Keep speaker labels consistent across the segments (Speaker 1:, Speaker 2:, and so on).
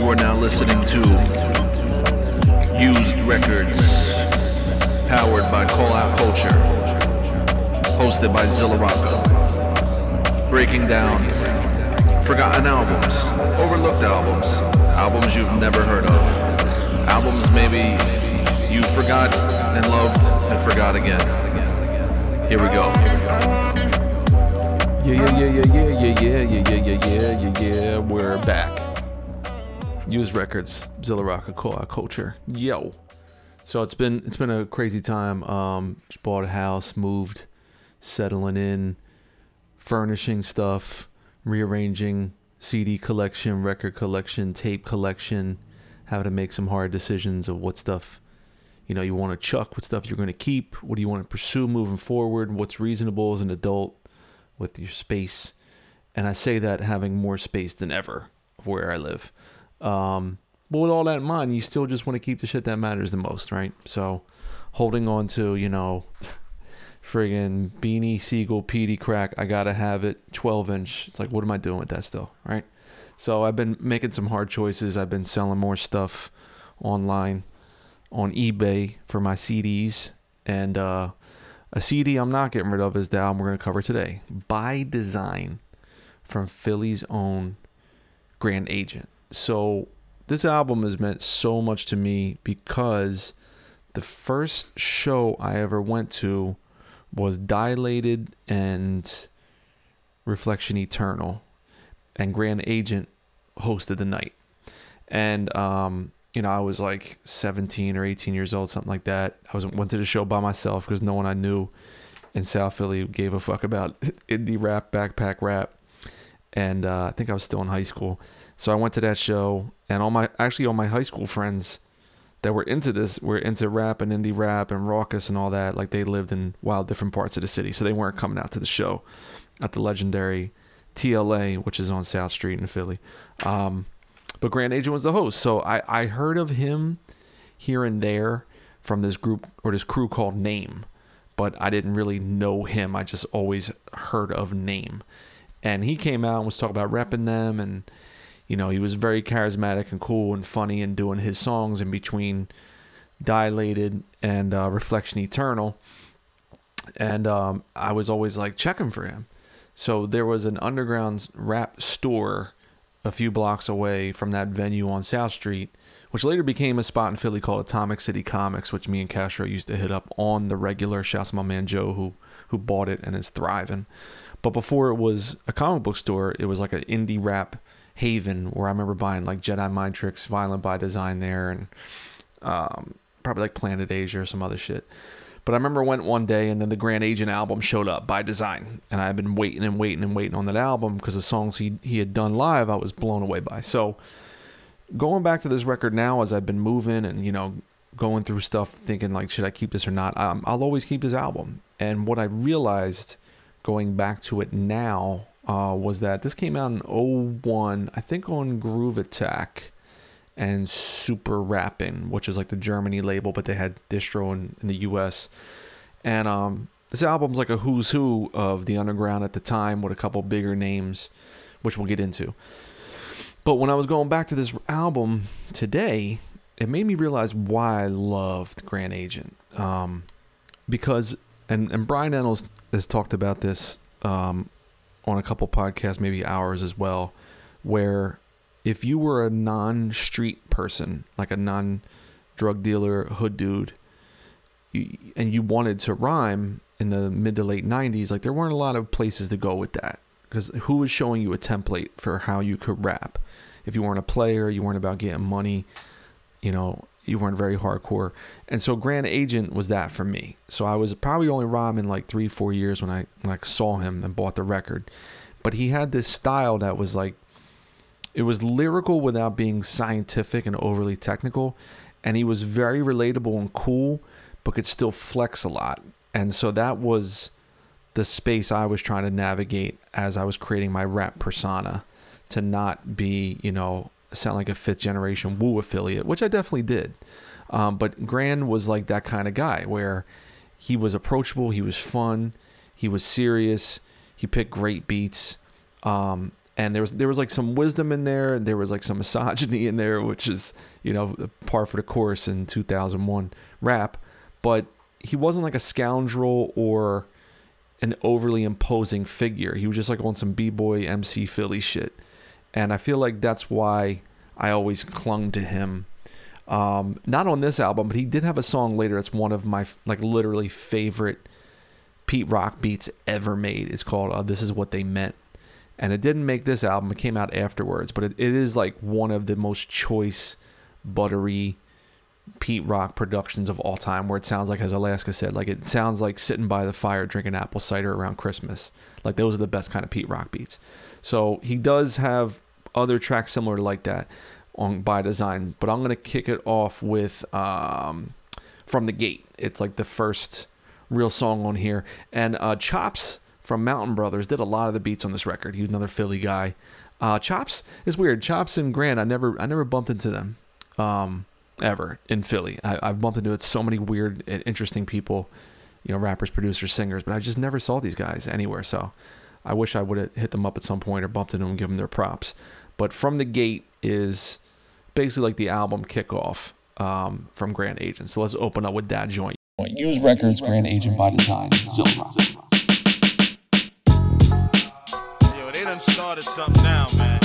Speaker 1: You are now listening to Used Records, powered by Call Out Culture, hosted by Zilla Rocca. Breaking down forgotten albums, overlooked albums, albums you've never heard of, albums maybe you forgot and loved and forgot again. Here we go.
Speaker 2: Yeah, yeah, yeah, yeah, yeah, yeah, yeah, yeah, yeah, yeah, yeah, yeah. We're back. Used records, Zilla Call Culture. Yo. So it's been it's been a crazy time. Um, just bought a house, moved, settling in, furnishing stuff, rearranging CD collection, record collection, tape collection, having to make some hard decisions of what stuff you know you want to chuck, what stuff you're going to keep, what do you want to pursue moving forward, what's reasonable as an adult with your space. And I say that having more space than ever of where I live. Um, but with all that in mind, you still just want to keep the shit that matters the most, right? So holding on to, you know, friggin' Beanie Sigel PD crack, I gotta have it 12 inch. It's like, what am I doing with that still, right? So I've been making some hard choices. I've been selling more stuff online on eBay for my CDs. And uh, a CD I'm not getting rid of is the album we're to cover today By Design from Philly's own Grand Agent. So this album has meant so much to me because the first show I ever went to was Dilated and Reflection Eternal, and Grand Agent hosted the night. And um, you know, I was like 17 or 18 years old, something like that. I was went to the show by myself because no one I knew in South Philly gave a fuck about indie rap, backpack rap, and uh, I think I was still in high school. So I went to that show, and all my actually all my high school friends that were into this were into rap and indie rap and Rawkus and all that. Like they lived in wild different parts of the city, so they weren't coming out to the show at the legendary TLA, which is on South Street in Philly. Um, but Grand Agent was the host. So I, I heard of him here and there from this group or this crew called Name, but I didn't really know him. I just always heard of Name. And he came out and was talking about repping them and you know, he was very charismatic and cool and funny and doing his songs in between Dilated and uh, Reflection Eternal. And um, I was always like checking for him. So there was an underground rap store a few blocks away from that venue on South Street, which later became a spot in Philly called Atomic City Comics, which me and Castro used to hit up on the regular. Shouts to my man Joe who who bought it and is thriving. But before it was a comic book store, it was like an indie rap haven where I remember buying like Jedi Mind Tricks, Violent by Design there, and um, probably like Planet Asia or some other shit. But I remember went one day and then the Grand Agent album showed up by design. And I had been waiting and waiting and waiting on that album because the songs he, he had done live, I was blown away by. So going back to this record now as I've been moving and, you know, going through stuff thinking like, should I keep this or not? Um, I'll always keep this album. And what I realized going back to it now uh, was that this came out in 01, I think on Groove Attack and Super Rapping, which is like the Germany label, but they had distro in, in the US. And um, this album's like a who's who of the underground at the time with a couple bigger names, which we'll get into. But when I was going back to this album today, it made me realize why I loved Grand Agent. Um, because, and, and Brian Ennals has talked about this um, on a couple podcasts, maybe hours as well, where if you were a non-street person, like a non-drug dealer, hood dude, you, and you wanted to rhyme in the mid to late 90s, like there weren't a lot of places to go with that because who was showing you a template for how you could rap? If you weren't a player, you weren't about getting money, you know, you weren't very hardcore. And so Grand Agent was that for me. So I was probably only rhyming like three, four years when I when I saw him and bought the record. But he had this style that was like it was lyrical without being scientific and overly technical, and he was very relatable and cool, but could still flex a lot. And so that was the space I was trying to navigate as I was creating my rap persona to not be, you know, sound like a fifth generation Wu affiliate, which I definitely did. Um, but Grand was like that kind of guy where he was approachable, he was fun, he was serious, he picked great beats. Um, and there was there was like some wisdom in there, and there was like some misogyny in there, which is you know par for the course in 2001 rap. But he wasn't like a scoundrel or an overly imposing figure. He was just like on some b-boy MC Philly shit, and I feel like that's why I always clung to him. Um, not on this album, but he did have a song later. It's one of my like literally favorite Pete Rock beats ever made. It's called uh, "This Is What They Meant." and it didn't make this album. It came out afterwards, but it, it is like one of the most choice, buttery Pete Rock productions of all time. Where it sounds like, as Alaska said, like it sounds like sitting by the fire drinking apple cider around Christmas. Like those are the best kind of Pete Rock beats. So he does have other tracks similar to like that on by design, but I'm gonna kick it off with um, from the gate. It's like the first real song on here, and uh, Chops from Mountain Brothers did a lot of the beats on this record. He was another Philly guy. Uh, Chops is weird. Chops and Grant, I never, I never bumped into them, um, ever in Philly. I, have bumped into it so many weird and interesting people, you know, rappers, producers, singers, but I just never saw these guys anywhere. So I wish I would have hit them up at some point or bumped into them and give them their props. But from the gate is basically like the album kickoff um, from Grand Agent. So let's open up with that joint.
Speaker 3: Used Records, Grand Agent by Design, They
Speaker 4: done started something now, man.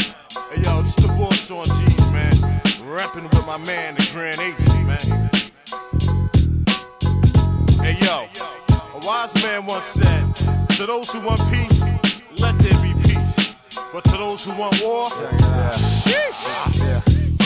Speaker 4: Hey, yo, this the boss on G's, man. Rapping with my man, the Grand Agent, man. Hey, yo, a wise man once said, to those who want peace, let there be peace. But to those who want war, sheesh.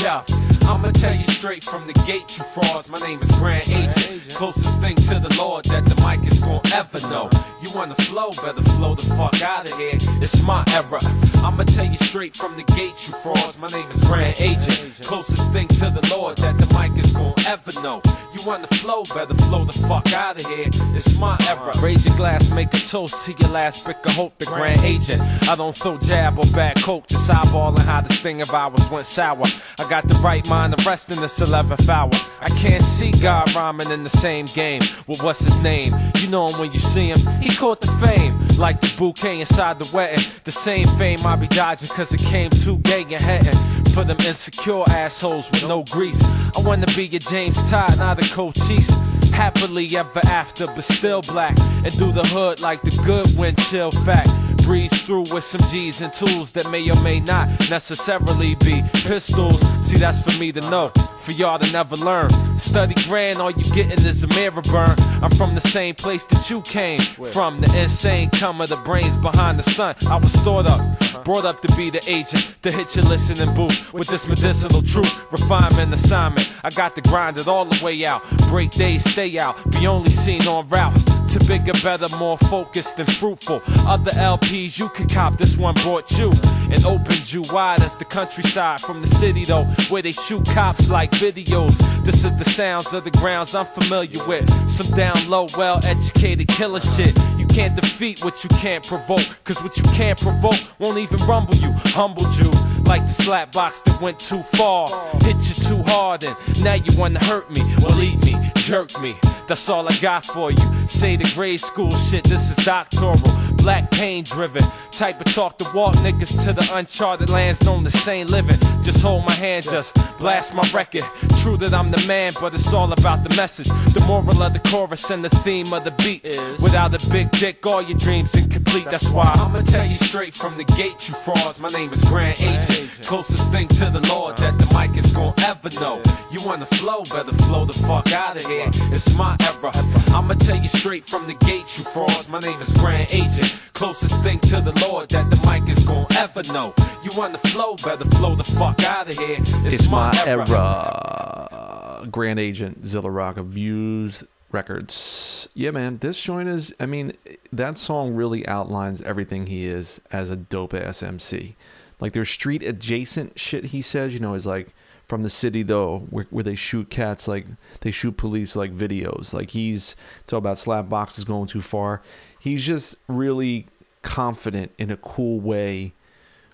Speaker 5: Yeah. I'ma tell you straight from the gate, you frauds. My name is Grand Agent. Closest thing to the Lord that the mic is gonna ever know. You wanna flow, better flow the fuck out of here. It's my era. I'ma tell you straight from the gate, you frauds. My name is Grand Agent. Closest thing to the Lord that the mic is gonna ever know. You wanna flow, better flow the fuck out of here. It's my era. Raise your glass, make a toast to your last brick of hope, the Grand Agent. I don't throw jab or bad coke, just eyeballing how this thing of ours went sour. I got the right mind to rest in this 11th hour. I can't see God rhyming in the same game. Well, what's his name? You know him when you see him. He caught the fame, like the bouquet inside the wedding. The same fame I be dodging, cause it came too gay and heading for them insecure assholes with no grease. I wanna be your James Todd, not a Cochise. Happily ever after, but still black. And do the hood like the good wind chill fact. Breeze through with some G's and tools that may or may not necessarily be pistols. See, that's for me to know, for y'all to never learn. Study grand, all you getting is a mirror burn. I'm from the same place that you came from. The insane come of the brains behind the sun. I was stored up, uh-huh. brought up to be the agent, to hit your listening booth with this medicinal truth. Refinement assignment. I got to grind it all the way out. Break days, stay out, be only seen on route. To bigger, better, more focused and fruitful. Other LPs you can cop, this one brought you and opened you wide as the countryside from the city though, where they shoot cops like videos. This is the sounds of the grounds I'm familiar with. Some down low, well educated killer shit. You can't defeat what you can't provoke, cause what you can't provoke won't even rumble you, humbled you. Like the slap box that went too far, hit you too hard, and now you wanna hurt me, well eat me, jerk me. That's all I got for you. Say the grade school shit, this is doctoral. Black pain driven. Type of talk to walk niggas to the uncharted lands known the same living. Just hold my hand, just blast my record. True that I'm the man, but it's all about the message. The moral of the chorus and the theme of the beat is without a big dick, all your dreams incomplete. That's why I'ma tell you straight from the gate, you frauds. My name is Grand Agent. Closest thing to the Lord that the mic is gonna ever know. You wanna flow, better flow the fuck out of here. It's my era. I'ma tell you straight from the gate, you frauds. My name is Grand Agent. Closest thing to the Lord that the mic is gonna ever know. You wanna flow, better flow the fuck out of here. It's,
Speaker 2: It's my
Speaker 5: era.
Speaker 2: era. Uh, Grand Agent, Zilla Rock, Abused Records. Yeah, man, this joint is, I mean, that song really outlines everything he is as a dope ass MC. Like, there's street adjacent shit he says, you know, he's like from the city though, where, where they shoot cats, like they shoot police like videos. Like, he's, it's all about slap boxes going too far. He's just really confident in a cool way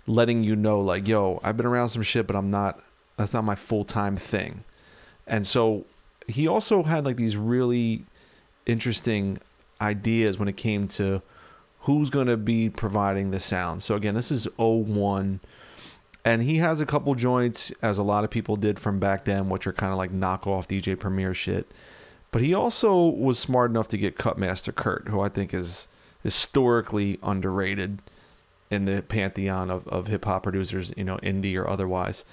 Speaker 2: letting you know like yo i've been around some shit but i'm not that's not my full-time thing and so he also had like these really interesting ideas when it came to who's going to be providing the sound. So again, this is 01 and he has a couple joints as a lot of people did from back then which are kind of like knockoff DJ Premier shit. But he also was smart enough to get Kutmasta Kurt, who I think is historically underrated in the pantheon of, of hip hop producers, you know, indie or otherwise.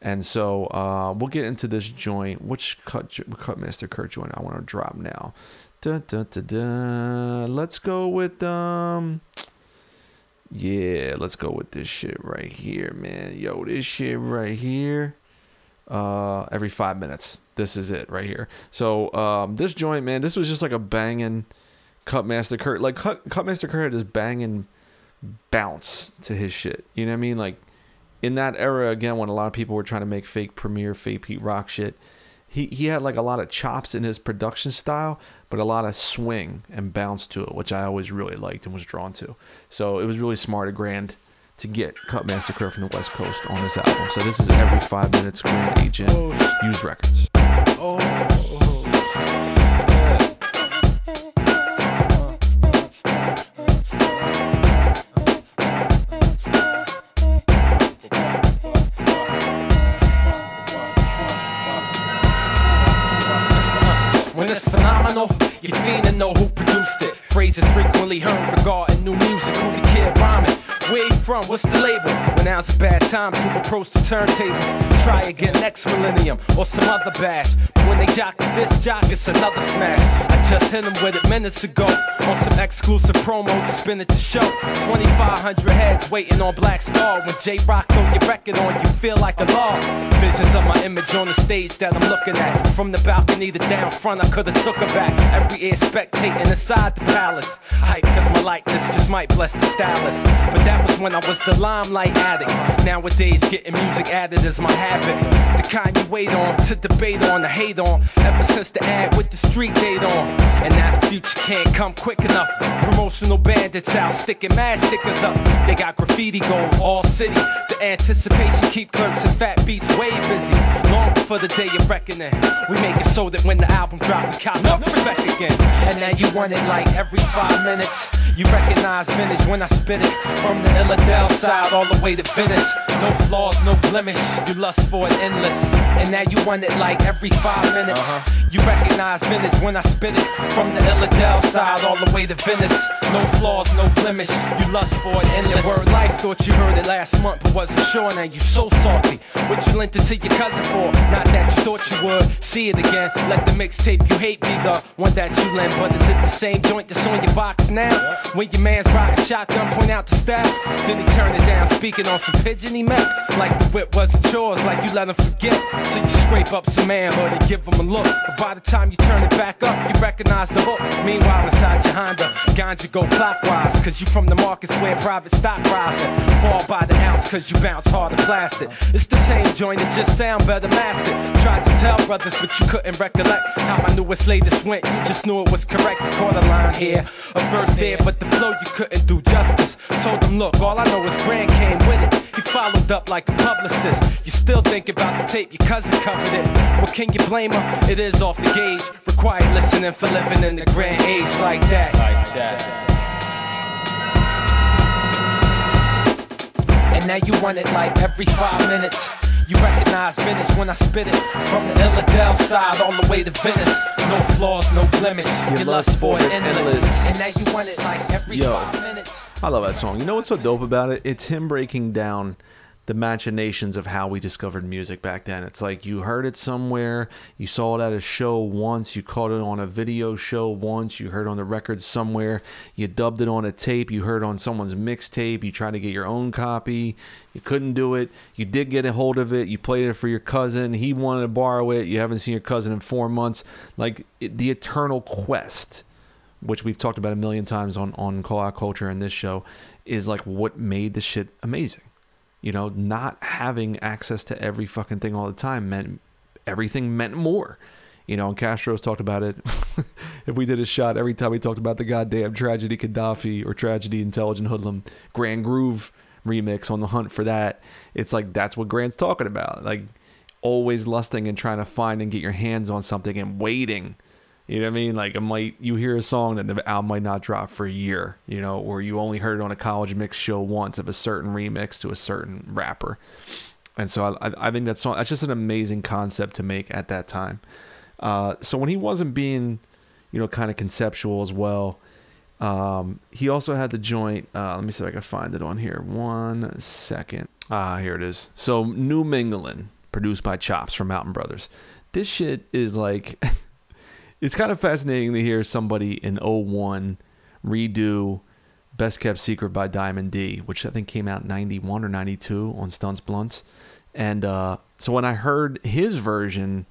Speaker 2: And so uh, we'll get into this joint. Which cut Kutmasta Kurt joint I want to drop now? Dun, dun, dun. Let's go with um. Yeah, let's go with this shit right here, man. Yo, this shit right here. Uh, every five minutes. This is it right here. So um, this joint, man, this was just like a banging Kutmasta Kurt. Like Cut, Kutmasta Kurt had this banging bounce to his shit. You know what I mean? Like in that era again when a lot of people were trying to make fake Premier, fake Pete Rock shit. He he had like a lot of chops in his production style, but a lot of swing and bounce to it, which I always really liked and was drawn to. So it was really smart of Grand to get Kutmasta Kurt from the West Coast on this album. So this is every five minutes Grand Agent Used Records.
Speaker 5: When it's phenomenal, you fiend know who produced it. Phrases frequently heard regarding new music, who the kid rhyming. Where you from? What's the label? When now's a bad time to approach the turntables. Try again next millennium or some other bash. When they jock the disc jock, it's another smash. I just hit them with it minutes ago on some exclusive promo to spin at the show. 2,500 heads waiting on Black Star. When J Rock throw your record on, you feel like a law. Visions of my image on the stage that I'm looking at. From the balcony to down front, I could've took her back. Every ear spectating inside the palace. Hype, cause my likeness just might bless the stylist. But that was when I was the limelight addict. Nowadays, getting music added is my habit. The kind you wait on, to debate on, the hate on. Ever since the ad with the street date on. And now the future can't come quick enough. Promotional bandits out, sticking mad stickers up. They got graffiti goals, all city. The anticipation keep clerks and fat beats way busy. Long before the day of reckoning. We make it so that when the album drop, we cop up respect again. And now you want it like every five minutes. You recognize vintage when I spit it. From the Illadale side all the way to Venice. No flaws, no blemish. You lust for it endless. And now you want it like every five minutes. Uh-huh. You recognize vintage when I spit it. From the Illadale side all the way to Venice. No flaws, no blemish. You lust for it endless. Word life, thought you heard it last month, but wasn't sure. Now you so salty. What you lent it to your cousin for? Not that you thought you would. See it again. Let the mixtape you hate be the one that you lend. But is it the same joint that's on your box now? When your man's riding shotgun, point out the style. Then he turn it down, speaking on some pigeon he met. Like the whip wasn't yours, like you let him forget. So you scrape up some manhood and give him a look. By the time you turn it back up, you recognize the hook. Meanwhile, inside your Honda, ganja go clockwise. Cause you from the markets where private stock rising. Fall by the ounce cause you bounce hard and plastic. It's the same joint, it just sound better mastered. Tried to tell brothers, but you couldn't recollect how my newest latest went. You just knew it was correct. Caught a line here, a verse there, but the flow you couldn't do justice. Told them, look, all I know is Grand came with it. He followed up like a publicist. You still think about the tape, your cousin covered it. Well, can you blame her? It is off the gauge. Required listening for living in the grand age like that. Like that. And now you want it like every five minutes. You recognize vintage when I spit it. From the Illadale side all the way to Venice. No flaws, no blemish. You lust for it endless.
Speaker 2: endless.
Speaker 5: And now you want it like every
Speaker 2: Yo.
Speaker 5: five minutes.
Speaker 2: I love that song. You know what's so dope about it? It's him breaking down the machinations of how we discovered music back then. It's like you heard it somewhere, you saw it at a show once, you caught it on a video show once, you heard on the record somewhere, you dubbed it on a tape, you heard on someone's mixtape, you tried to get your own copy, you couldn't do it, you did get a hold of it, you played it for your cousin, he wanted to borrow it, you haven't seen your cousin in four months. Like it, the eternal quest which we've talked about a million times on on call out culture in this show is like what made the shit amazing you know not having access to every fucking thing all the time meant everything meant more. You know and castro's talked about it. If we did a shot every time we talked about the goddamn tragedy Khadafi or tragedy intelligent hoodlum grand groove remix on the hunt for that it's like that's what grant's talking about. Like always lusting and trying to find and get your hands on something and waiting You know what I mean? Like it might you hear a song that the album might not drop for a year, you know, or you only heard it on a college mix show once of a certain remix to a certain rapper. And so I, I think that's that's just an amazing concept to make at that time. Uh, so when he wasn't being, you know, kind of conceptual as well, um, he also had the joint. Uh, let me see if I can find it on here. One second. Ah, here it is. So New Mingling, produced by Chops from Mountain Brothers. This shit is like, it's kind of fascinating to hear somebody in 01 redo Best Kept Secret by Diamond D, which I think came out 91 or 92 on Stunts Blunts. And uh, so when I heard his version,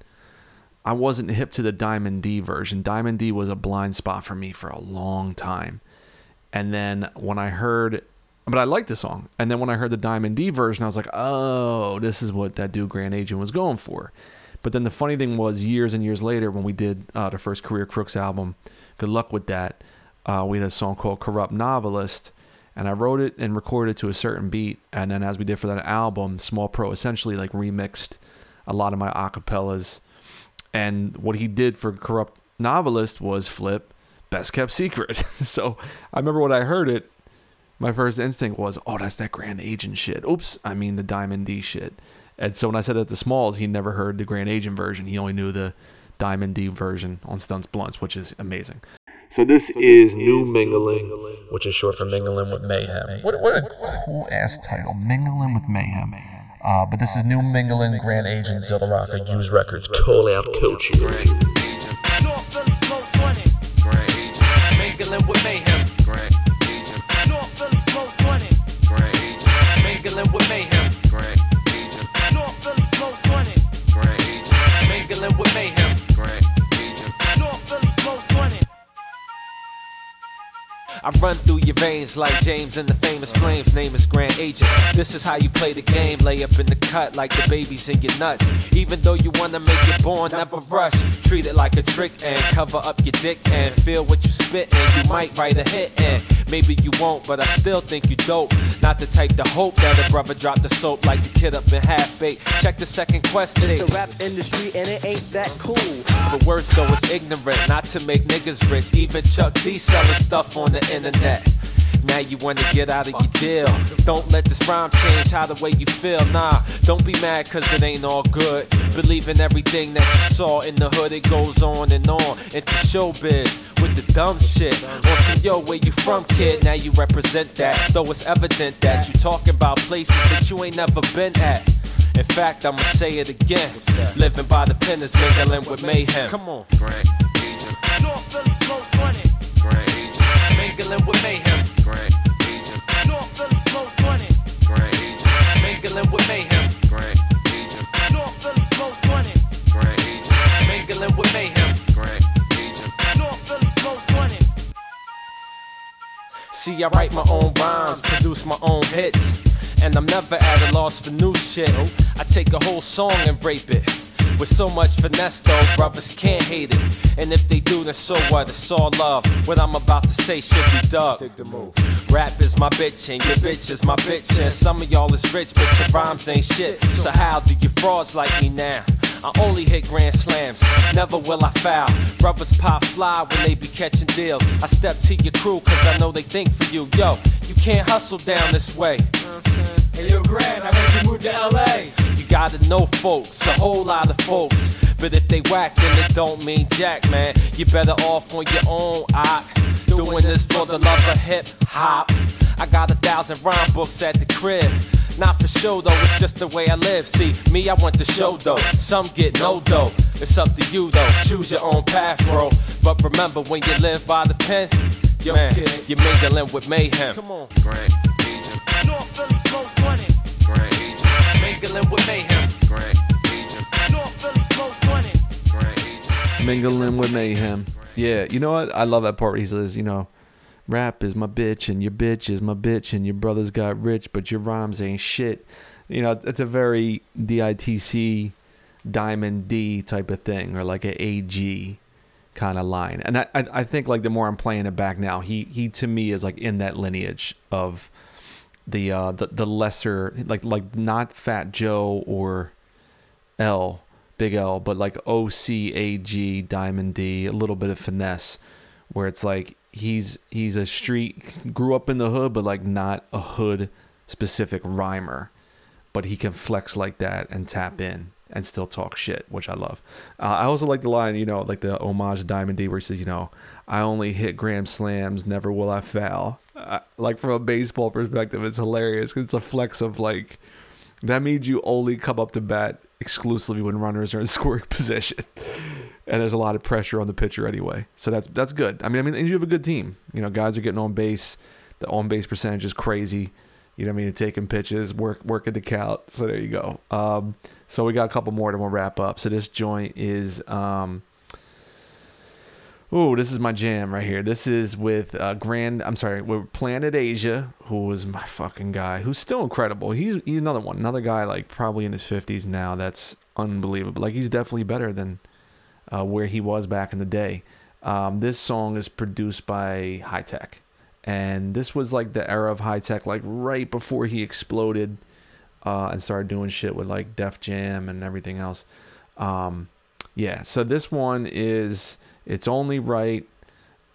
Speaker 2: I wasn't hip to the Diamond D version. Diamond D was a blind spot for me for a long time. And then when I heard, but I liked the song. And then when I heard the Diamond D version, I was like, oh, this is what that dude Grand Agent was going for. But then the funny thing was, years and years later, when we did uh, the first Career Crooks album, good luck with that. Uh, we had a song called Corrupt Novelist, and I wrote it and recorded it to a certain beat. And then, as we did for that album, Small Pro essentially like remixed a lot of my acapellas. And what he did for Corrupt Novelist was flip Best Kept Secret. so I remember when I heard it, my first instinct was, oh, that's that Grand Agent shit. Oops, I mean the Diamond D shit. And so when I said that to Smalls, he never heard the Grand Agent version. He only knew the Diamond D version on Stunts Blunts, which is amazing. So this is New Mingling, which is short for Mingling with Mayhem. What, what a cool ass title, Mingling with Mayhem. Uh, but this is New Mingling, Grand Agent, Zilla Rocca, Used Records, Call Out Coach.
Speaker 5: I run through your veins like James and the famous flames. Name is Grand Agent. This is how you play the game. Lay up in the cut like the babies in your nuts. Even though you wanna make it born, never rush. Treat it like a trick and cover up your dick and feel what you spit and you might write a hit and maybe you won't, but I still think you dope. Not the type to hope that a brother dropped the soap like the kid up in half baked. Check the second quest tape.
Speaker 6: It's the rap industry and it ain't that cool.
Speaker 5: The worst though is ignorant, not to make niggas rich. Even Chuck D selling stuff on the internet. Now you wanna get out of your deal. Don't let this rhyme change how the way you feel. Nah, don't be mad cause it ain't all good. Believe in everything that you saw in the hood. It goes on and on into showbiz with the dumb shit. On some yo, where you from, kid? Now you represent that. Though it's evident that you talking about places that you ain't never been at. In fact, I'ma say it again. Living by the pen is mingling with mayhem. Come on. Grand mingling with mayhem. Grand agent,
Speaker 4: North Philly smokes 20.
Speaker 5: grand agent, mingling with mayhem. Grand agent,
Speaker 4: North Philly smokes 20.
Speaker 5: grand agent, mingling with mayhem. Grand agent.
Speaker 4: North Philly smokes 20.
Speaker 5: See, I write my own rhymes, produce my own hits. And I'm never at a loss for new shit. I take a whole song and rape it. With so much finesse, though, brothers can't hate it. And if they do, then so what? It's all love. What I'm about to say should be dug. Take the move. Rap is my bitch, and your bitch is my bitch. And some of y'all is rich, but your rhymes ain't shit. So how do you frauds like me now? I only hit grand slams, never will I foul. Brothers pop fly when they be catching deals. I step to your crew cause I know they think for you. Yo, you can't hustle down this way.
Speaker 7: Hey, yo, Grand, I heard you moved to LA.
Speaker 5: You gotta know folks, a whole lot of folks. But if they whack, then it don't mean jack, man. You better off on your own, I doing this for the love of hip hop. I got a thousand rhyme books at the crib. Not for show though, it's just the way I live. See, me, I want the show though. Some get no dough. It's up to you though. Choose your own path, bro. But remember, when you live by the pen, yo, man, you're mingling with mayhem. Come on, Grand agent,
Speaker 4: North Philly smokes 20.
Speaker 5: Grand agent, mingling with mayhem. Grand agent,
Speaker 4: North Philly smokes 20.
Speaker 5: Grand agent.
Speaker 2: Mingling with Mayhem. Yeah, you know what? I love that part. where He says, you know, rap is my bitch and your bitch is my bitch and your brothers got rich, but your rhymes ain't shit. You know, it's a very DITC Diamond D type of thing or like a AG kind of line. And I, I, I think like the more I'm playing it back now, he, he to me is like in that lineage of the, uh, the, the lesser, like, like not Fat Joe or L, Big L, but like O C A G Diamond D, a little bit of finesse, where it's like he's he's a street grew up in the hood, but like not a hood specific rhymer, but he can flex like that and tap in and still talk shit, which I love. Uh, I also like the line, you know, like the homage to Diamond D, where he says, you know, I only hit grand slams, never will I foul. Like from a baseball perspective, it's hilarious. It's a flex of like that means you only come up to bat exclusively when runners are in scoring position. And there's a lot of pressure on the pitcher anyway. So that's that's good. I mean, I mean, you have a good team. You know, guys are getting on base. The on base percentage is crazy. You know I mean? Taking pitches, work working the count. So there you go. Um, so we got a couple more, and we'll wrap up. So this joint is um, Oh, this is my jam right here. This is with uh, Grand. I'm sorry, with Planet Asia, who was my fucking guy, who's still incredible. He's he's another one, another guy like probably in his 50s now. That's unbelievable. Like he's definitely better than uh, where he was back in the day. Um, this song is produced by Hi-Tek, and this was like the era of Hi-Tek, like right before he exploded uh, and started doing shit with like Def Jam and everything else. Um, yeah, so this one is it's only right,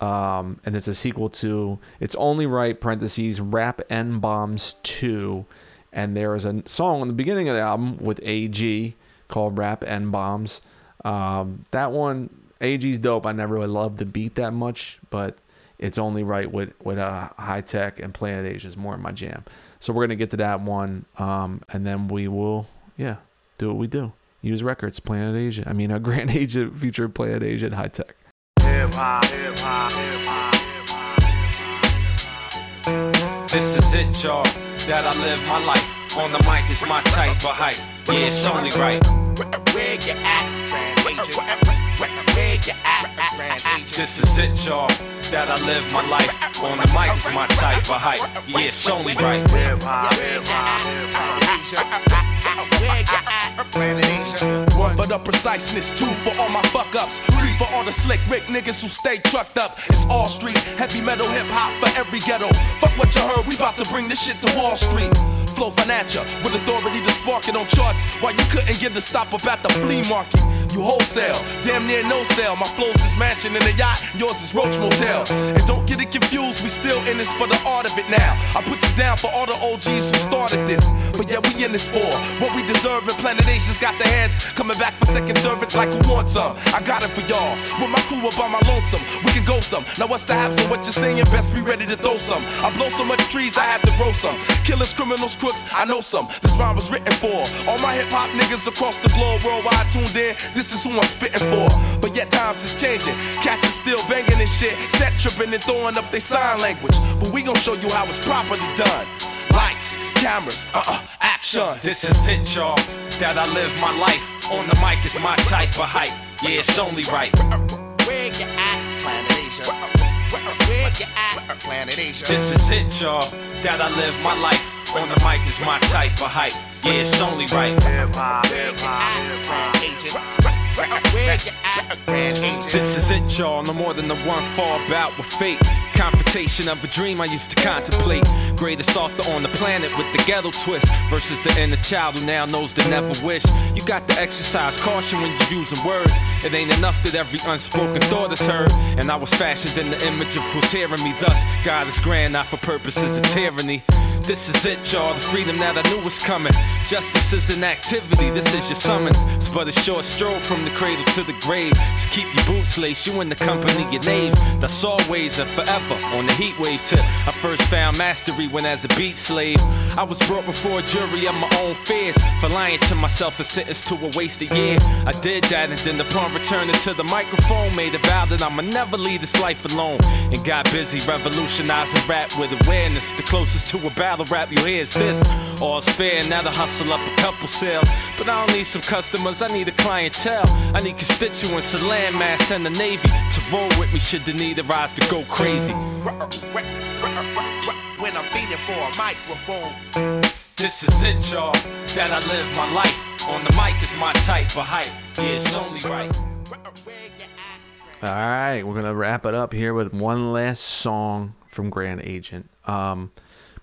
Speaker 2: um, and it's a sequel to It's Only Right parentheses Rap N Bombs Two, and there is a song in the beginning of the album with AG called Rap N Bombs. Um, that one AG's dope. I never really loved the beat that much, but it's only right with with uh, Hi-Tek and Planet Asia is more my jam. So we're gonna get to that one, um, and then we will, yeah, do what we do. Used records, Planet Asia. I mean, a Grand Asia feature Planet Asia and
Speaker 4: Hi-Tek. Hop, hip hop, hip hop.
Speaker 5: This is it, y'all. That I live my life. On the mic is my type of hype. Yeah, it's only right.
Speaker 8: Where you at, Agent? Where?
Speaker 5: This is it, y'all. That I live my life. On the mic is my type of hype. Yeah, it's only right.
Speaker 9: One for the preciseness, two for all my fuck ups, three for all the slick Rick niggas who stay trucked up. It's all street, heavy metal hip hop for every ghetto. Fuck what you heard, we about to bring this shit to Wall Street. Flow financial with authority to spark it on charts. Why you couldn't get the stop up at the flea market? You wholesale, damn near no sale. My flows is mansion in a yacht, yours is Roach Motel. And don't get it confused, we still in this for the art of it now. I put you down for all the OGs who started this. But yeah, we in this for what we deserve. And Planet Asia's got the heads coming back for second servants like who wants some. I got it for y'all. With my crew up on my lonesome, we can go some. Now what's the haps of what you're saying? Best be ready to throw some. I blow so much trees, I had to grow some. Killers, criminals, crooks, I know some. This rhyme was written for all my hip hop niggas across the globe, worldwide tuned in. This is who I'm spitting for. But yet times is changing. Cats is still banging and shit. Set tripping and throwing up their sign language. But we gon' show you how it's properly done. Lights, cameras, uh uh, action.
Speaker 5: This is it, y'all. That I live my life. On the mic is my type of hype. Yeah, it's only right.
Speaker 8: Where you at, Planet Asia? Where you at, Planet Asia?
Speaker 5: This is it, y'all. That I live my life. On the mic is my type of hype. Yeah, it's only right. This is it, y'all. No more than the one fall bout with fate. Confrontation of a dream I used to contemplate. Greatest author on the planet with the ghetto twist. Versus the inner child who now knows to never wish. You got to exercise caution when you're using words. It ain't enough that every unspoken thought is heard. And I was fashioned in the image of who's hearing me. Thus, God is grand, not for purposes of tyranny. This is it, y'all. The freedom that I knew was coming. Justice is an activity. This is your summons. It's but a short stroll from the cradle to the grave. So keep your boots laced. You in the company of knaves. That's always and forever on the heat wave tip. I first found mastery when as a beat slave. I was brought before a jury of my own fears for lying to myself and sentenced to a wasted year. I did that and then upon returning to the microphone, made a vow that I'ma never leave this life alone. And got busy revolutionizing rap with awareness. The closest to a battle rap you hear is this. All's fair, now to hustle up a couple sales. But I don't need some customers, I need a clientele. I need constituents, a landmass, and the Navy to roll with me should the need arise to go crazy.
Speaker 8: When I'm feeding for a microphone.
Speaker 5: This is it, y'all. That I live my life. On the mic is my type of hype. Yeah, it's only right.
Speaker 8: Where you at?
Speaker 2: All right, we're gonna wrap it up here with one last song from Grand Agent. Um,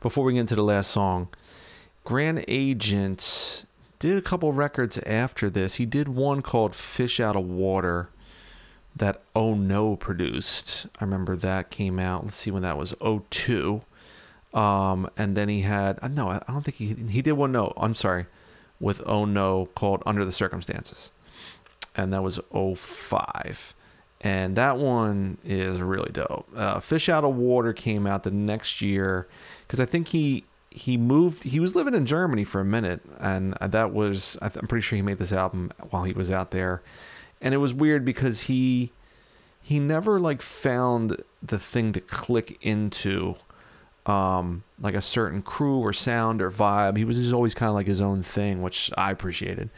Speaker 2: before we get into the last song, Grand Agent did a couple records after this. He did one called Fish Out of Water that Oh No produced. I remember that came out. Let's see when that was. 02. Um, and then he had uh, no, I don't think he he did one. No, I'm sorry, with Oh No called Under the Circumstances, and that was 05. And that one is really dope. Uh, Fish Out of Water came out the next year because I think he he moved. He was living in Germany for a minute, and that was I'm pretty sure he made this album while he was out there. And it was weird because he he never like found the thing to click into um, like a certain crew or sound or vibe. He was just always kind of like his own thing, which I appreciated.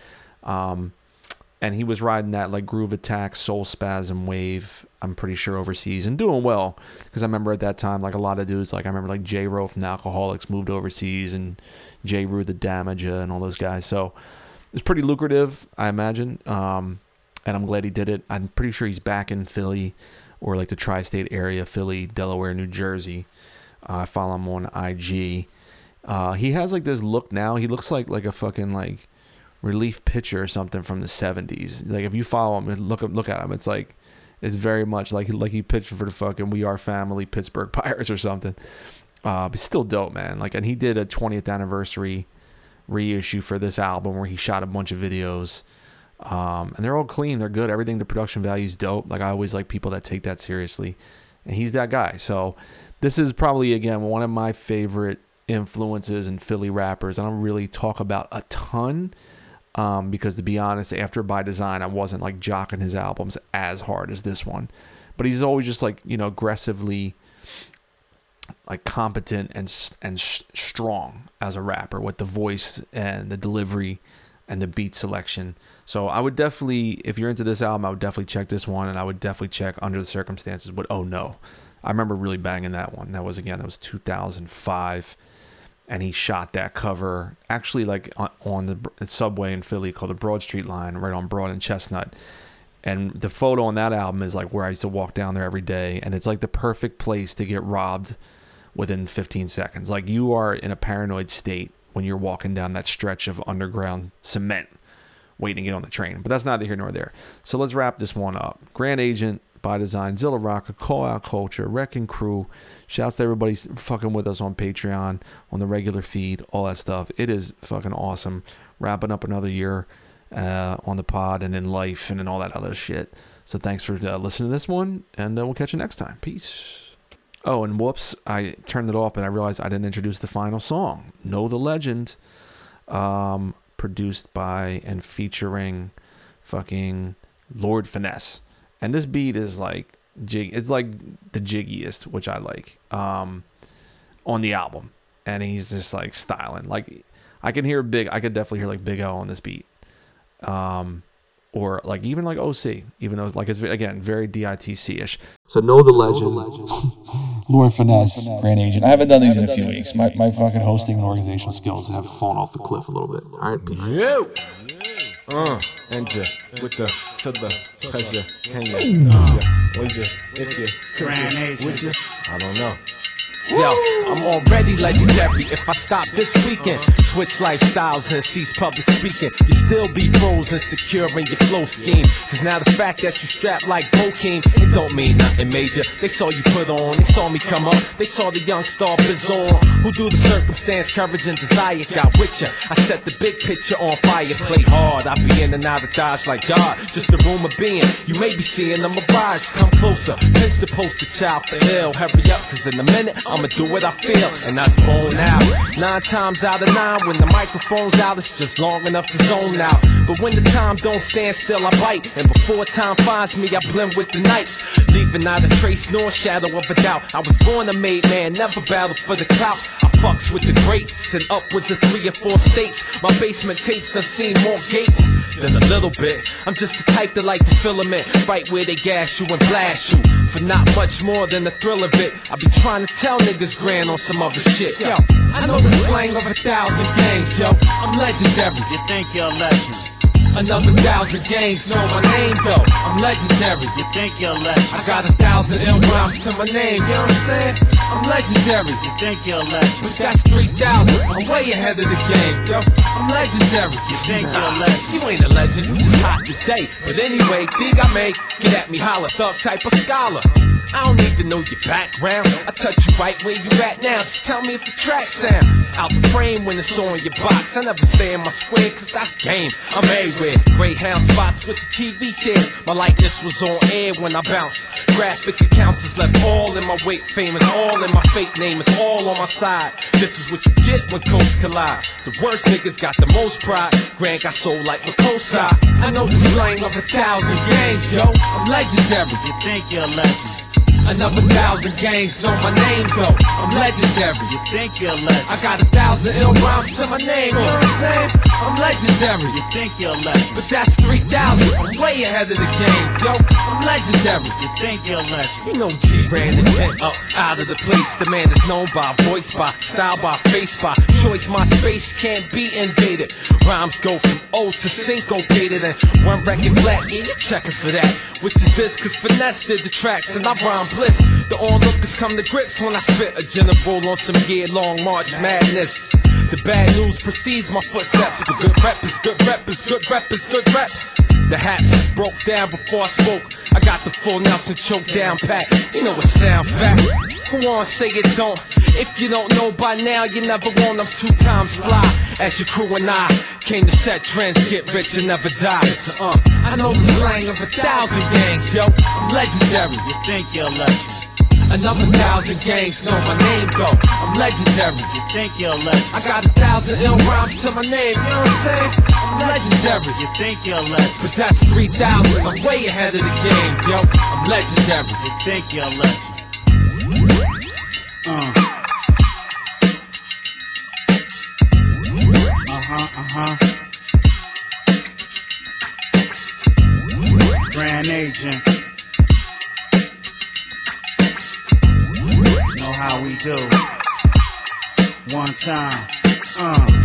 Speaker 2: Um, and he was riding that like groove attack, Soulspazm wave. I'm pretty sure overseas and doing well because I remember at that time like a lot of dudes like I remember like J Ro from the Alkaholiks moved overseas and J Rue the Damager and all those guys. So it's pretty lucrative, I imagine. Um, and I'm glad he did it. I'm pretty sure he's back in Philly or like the tri-state area, Philly, Delaware, New Jersey. Uh, I follow him on IG. Uh, he has like this look now. He looks like like a fucking like relief pitcher or something from the 70s. Like if you follow him and look look at him, it's like it's very much like like he pitched for the fucking We Are Family Pittsburgh Pirates or something. Uh, but still dope, man. Like and he did a 20th anniversary reissue for this album where he shot a bunch of videos. Um, and they're all clean. They're good. Everything, the production value is dope. Like I always like people that take that seriously, and he's that guy. So this is probably again one of my favorite influences in Philly rappers. I don't really talk about a ton um, because to be honest, after by design, I wasn't like jocking his albums as hard as this one. But he's always just like you know aggressively like competent and and sh- strong as a rapper with the voice and the delivery and the beat selection. So I would definitely, if you're into this album, I would definitely check this one, and I would definitely check Under the Circumstances. But oh no, I remember really banging that one. That was again, that was 2005, and he shot that cover actually like on, the subway in Philly called the Broad Street Line, right on Broad and Chestnut. And the photo on that album is like where I used to walk down there every day, and it's like the perfect place to get robbed within 15 seconds. Like you are in a paranoid state when you're walking down that stretch of underground cement waiting to get on the train. But that's neither here nor there. So let's wrap this one up. Grand Agent by Design, Zilla Rocca, Call Out Culture, Wrecking Crew. Shouts to everybody fucking with us on Patreon, on the regular feed, all that stuff. It is fucking awesome. Wrapping up another year uh, on the pod and in life and in all that other shit. So thanks for uh, listening to this one, and uh, we'll catch you next time. Peace. Oh, and whoops, I turned it off and I realized I didn't introduce the final song. Know the Legend. Um, produced by and featuring fucking Lord Finesse. And this beat is like jig it's like the jiggiest, which I like. Um on the album. And he's just like styling. Like I can hear big I could definitely hear like Big O on this beat. Um or like even like OC, even though it's like it's again very DITC ish. So know the legend.
Speaker 3: Lord Finesse, Grand Agent. I haven't done these in a few weeks. My, my fucking hosting and organizational skills have fallen off the cliff a little bit. All right, peace.
Speaker 5: You. Uh, enter with the to the pleasure. Can you? Yeah. Would you? If you? Could you? Would you? I don't know. Yo, I'm already legendary. If I stop this weekend, switch lifestyles and cease public speaking, you still be frozen, secure in your flow scheme. Cause now the fact that you strapped like cocaine, it don't mean nothing major. They saw you put on, they saw me come up, they saw the young star Bizarre, who do the circumstance, courage, and desire got with ya. I set the big picture on fire, play hard. I be in and out of dodge like God, just a rumor being. You may be seeing a mirage, come closer. Pinch the poster child for ill, hurry up, cause in a minute, I'ma do what I feel, and that's bone out. Nine times out of nine, when the microphone's out, it's just long enough to zone out. But when the time don't stand still, I bite. And before time finds me, I blend with the nights. Leaving not a trace nor shadow of a doubt. I was born a made man, never battled for the clout. I fucks with the greats and upwards of three or four states. My basement tapes done seen more gates than a little bit. I'm just the type that like the filament, right where they gas you and blast you. For not much more than the thrill of it. I be trying to tell niggas grand on some other shit. Yo, I know the slang of a thousand games, yo. I'm legendary.
Speaker 10: You think you're a legend?
Speaker 5: Another thousand games know my name though. I'm legendary.
Speaker 10: You think you're a legend?
Speaker 5: I got a thousand ill rhymes to my name, you know what I'm saying? I'm legendary.
Speaker 10: You think you're a legend?
Speaker 5: But that's 3,000. I'm way ahead of the game, yo. I'm legendary.
Speaker 10: You think you're a legend?
Speaker 5: You ain't a legend, you just hot today. But anyway, dig I make, get at me, holler, thug type of scholar. I don't need to know your background. I touch you right where you at now. Just tell me if the track sound out the frame when it's on your box. I never stay in my square, cause that's game. I'm everywhere. Greyhound spots with the TV chairs. My likeness was on air when I bounced. Graphic accounts is left all in my weight. Fame is all in my fake name. It's all on my side. This is what you get when coasts collide. The worst niggas got the most pride. Grant got soul like Makosa. I know the slang of a thousand gangs, yo. I'm legendary.
Speaker 10: You think you're a legend?
Speaker 5: Another thousand gangs know my name though. I'm legendary.
Speaker 10: You think you're legend?
Speaker 5: I got a thousand ill rhymes to my name. You know what I'm saying? I'm legendary.
Speaker 10: You think you're legend?
Speaker 5: But that's 3,000. I'm way ahead of the game, yo. I'm legendary.
Speaker 10: You think you're legend?
Speaker 5: You know Grand Agent up out of the place. The man is known by voice, by style, by face, by choice. My space can't be invaded. Rhymes go from old to syncopated and one record flat. Yeah, you're checking for that. Which is this, cause finesse did the tracks and I rhyme bliss. The onlookers come to grips when I spit a general on some year long March madness. The bad news precedes my footsteps. The good is good is good is good rep. The hats is broke down before I spoke. I got the full Nelson choke down pat. You know it sound fat. Go on, say it don't. If you don't know by now, you never want them two times fly. As your crew and I came to set trends, get rich and never die. So, uh, I know the slang of a thousand gangs, yo. I'm legendary.
Speaker 10: You think you're a legend?
Speaker 5: Another thousand gangs know my name though. I'm legendary.
Speaker 10: You think you're a legend?
Speaker 5: I got a thousand ill rhymes to my name, you know what I'm saying? I'm legendary.
Speaker 10: You think you're a legend?
Speaker 5: But that's 3,000. I'm way ahead of the game, yo. I'm legendary.
Speaker 10: You think you're a legend? Uh. Uh-huh, uh-huh. Grand agent. Know how we do. One time. Uh.